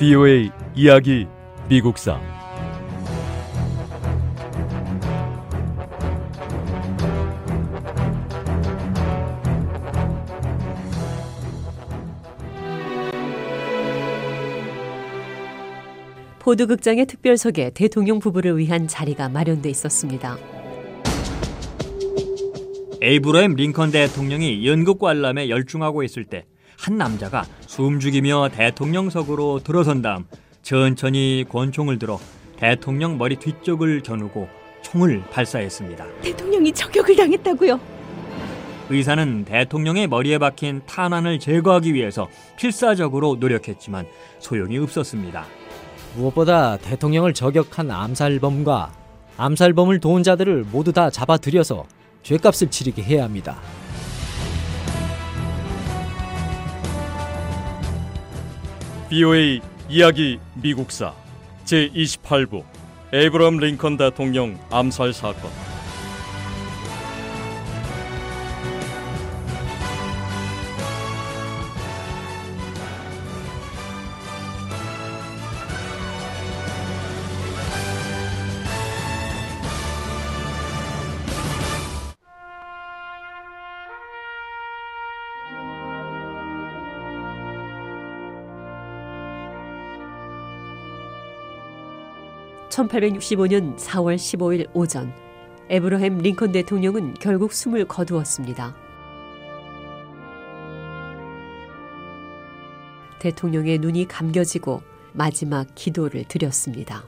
VOA 이야기 미국사 포드극장의 특별석에 대통령 부부를 위한 자리가 마련돼 있었습니다. 에이브러햄 링컨 대통령이 연극 관람에 열중하고 있을 때 한 남자가 숨죽이며 대통령석으로 들어선 다음 천천히 권총을 들어 대통령 머리 뒤쪽을 겨누고 총을 발사했습니다. 대통령이 저격을 당했다고요? 의사는 대통령의 머리에 박힌 탄환을 제거하기 위해서 필사적으로 노력했지만 소용이 없었습니다. 무엇보다 대통령을 저격한 암살범과 암살범을 도운 자들을 모두 다 잡아들여서 죄값을 치르게 해야 합니다. VOA 이야기 미국사 제28부 에이브럼 링컨 대통령 암살 사건 (1865년 4월 15일) 오전 에브러햄 링컨 대통령은 결국 숨을 거두었습니다. 대통령의 눈이 감겨지고 마지막 기도를 드렸습니다.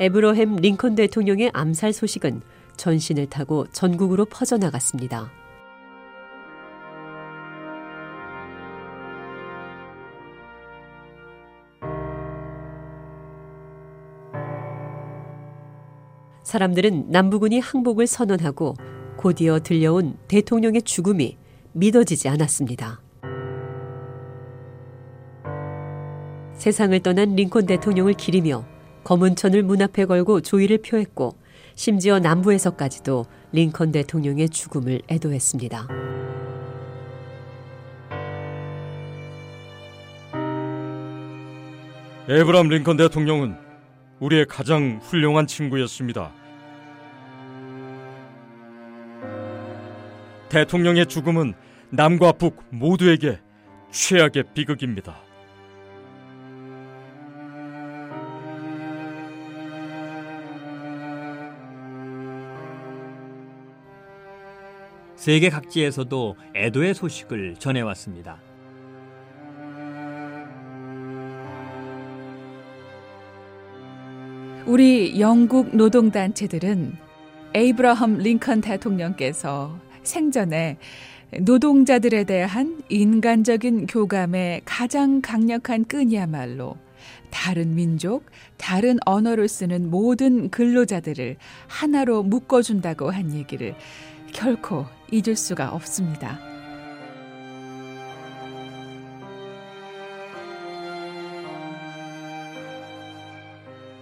에브러햄 링컨 대통령의 암살 소식은 전신을 타고 전국으로 퍼져나갔습니다. 사람들은 남부군이 항복을 선언하고 곧이어 들려온 대통령의 죽음이 믿어지지 않았습니다. 세상을 떠난 링컨 대통령을 기리며 검은 천을 문 앞에 걸고 조의를 표했고 심지어 남부에서까지도 링컨 대통령의 죽음을 애도했습니다. 에브람 링컨 대통령은 우리의 가장 훌륭한 친구였습니다. 대통령의 죽음은 남과 북 모두에게 최악의 비극입니다. 세계 각지에서도 애도의 소식을 전해왔습니다. 우리 영국 노동단체들은 에이브라함 링컨 대통령께서 생전에 노동자들에 대한 인간적인 교감의 가장 강력한 끈이야말로 다른 민족, 다른 언어를 쓰는 모든 근로자들을 하나로 묶어준다고 한 얘기를 결코 잊을 수가 없습니다.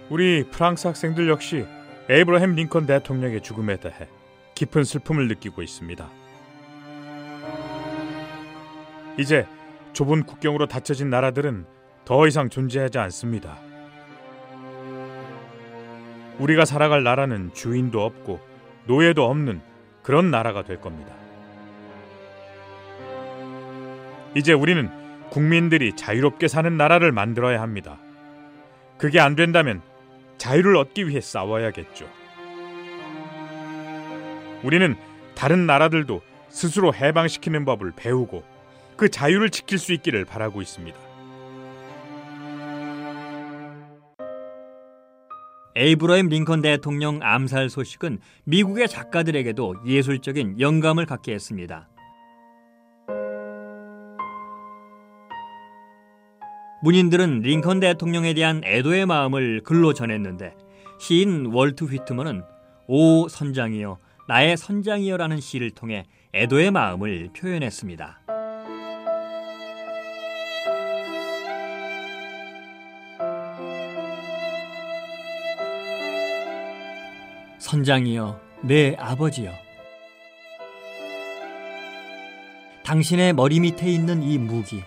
우리 프랑스 학생들 역시 에이브러햄 링컨 대통령의 죽음에 대해 깊은 슬픔을 느끼고 있습니다. 이제 좁은 국경으로 닫혀진 나라들은 더 이상 존재하지 않습니다. 우리가 살아갈 나라는 주인도 없고 노예도 없는 그런 나라가 될 겁니다. 이제 우리는 국민들이 자유롭게 사는 나라를 만들어야 합니다. 그게 안 된다면 자유를 얻기 위해 싸워야겠죠. 우리는 다른 나라들도 스스로 해방시키는 법을 배우고 그 자유를 지킬 수 있기를 바라고 있습니다. 에이브러햄 링컨 대통령 암살 소식은 미국의 작가들에게도 예술적인 영감을 갖게 했습니다. 문인들은 링컨 대통령에 대한 애도의 마음을 글로 전했는데 시인 월트 휘트먼은 오 선장이여 나의 선장이여라는 시를 통해 애도의 마음을 표현했습니다. 선장이여 내 아버지여. 당신의 머리 밑에 있는 이 무기,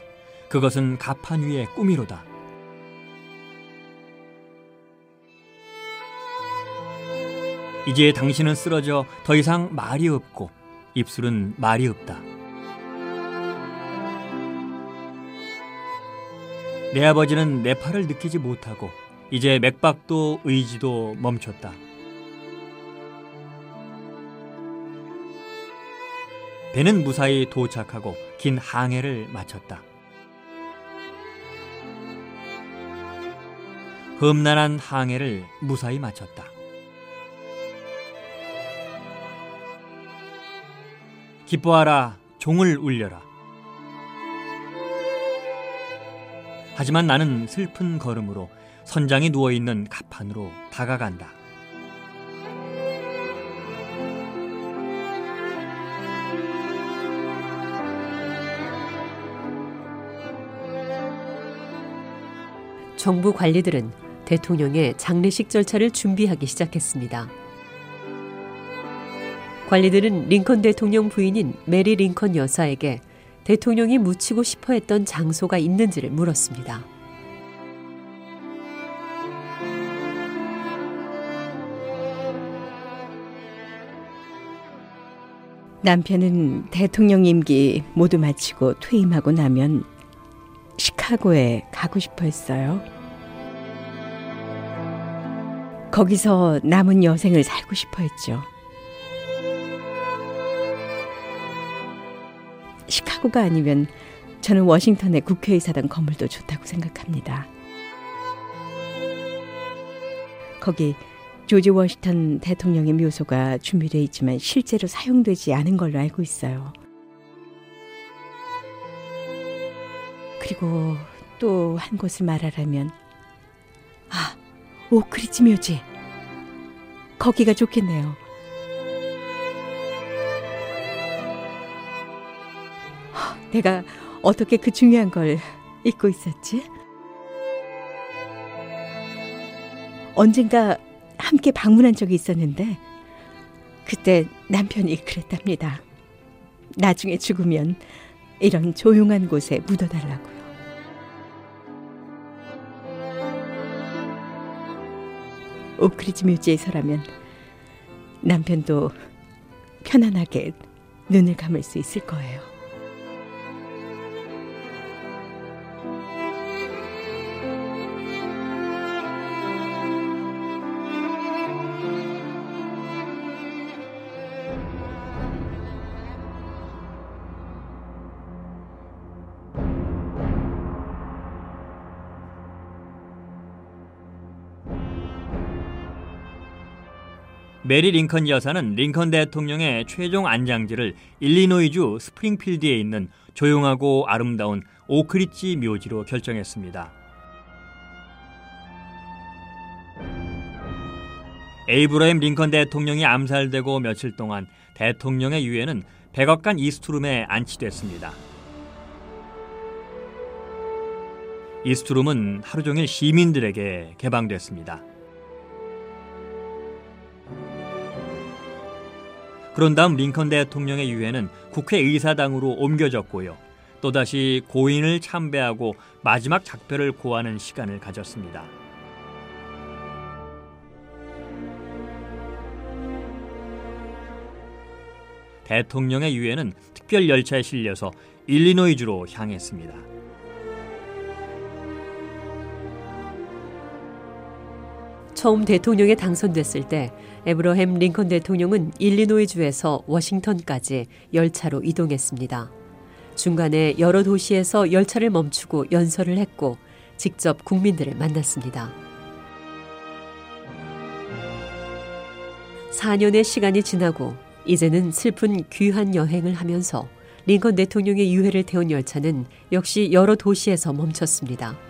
그것은 가판 위의 꿈이로다. 이제 당신은 쓰러져 더 이상 말이 없고 입술은 말이 없다. 내 아버지는 내 팔을 느끼지 못하고 이제 맥박도 의지도 멈췄다. 배는 무사히 도착하고 긴 항해를 마쳤다. 험난한 항해를 무사히 마쳤다. 기뻐하라, 종을 울려라. 하지만 나는 슬픈 걸음으로 선장이 누워 있는 갑판으로 다가간다. 정부 관리들은 대통령의 장례식 절차를 준비하기 시작했습니다. 관리들은 링컨 대통령 부인인 메리 링컨 여사에게 대통령이 묻히고 싶어 했던 장소가 있는지를 물었습니다. 남편은 대통령 임기 모두 마치고 퇴임하고 나면 시카고에 가고 싶어 했어요. 거기서 남은 여생을 살고 싶어 했죠. 시카고가 아니면 저는 워싱턴의 국회의사당 건물도 좋다고 생각합니다. 거기 조지 워싱턴 대통령의 묘소가 준비되어 있지만 실제로 사용되지 않은 걸로 알고 있어요. 그리고 또 한 곳을 말하라면 아, 오크리지 묘지. 거기가 좋겠네요. 내가 어떻게 그 중요한 걸 잊고 있었지? 언젠가 함께 방문한 적이 있었는데 그때 남편이 그랬답니다. 나중에 죽으면 이런 조용한 곳에 묻어달라고요. 오크리지 묘지에서라면 남편도 편안하게 눈을 감을 수 있을 거예요. 메리 링컨 여사는 링컨 대통령의 최종 안장지를 일리노이주 스프링필드에 있는 조용하고 아름다운 오크리지 묘지로 결정했습니다. 에이브러햄 링컨 대통령이 암살되고 며칠 동안 대통령의 유해는 백악관 이스트룸에 안치됐습니다. 이스트룸은 하루 종일 시민들에게 개방됐습니다. 그런 다음 링컨 대통령의 유해는 국회의사당으로 옮겨졌고요. 또다시 고인을 참배하고 마지막 작별을 고하는 시간을 가졌습니다. 대통령의 유해는 특별 열차에 실려서 일리노이주로 향했습니다. 처음 대통령에 당선됐을 때 에브러햄 링컨 대통령은 일리노이주에서 워싱턴까지 열차로 이동했습니다. 중간에 여러 도시에서 열차를 멈추고 연설을 했고 직접 국민들을 만났습니다. 4년의 시간이 지나고 이제는 슬픈 귀한 여행을 하면서 링컨 대통령의 유해를 태운 열차는 역시 여러 도시에서 멈췄습니다.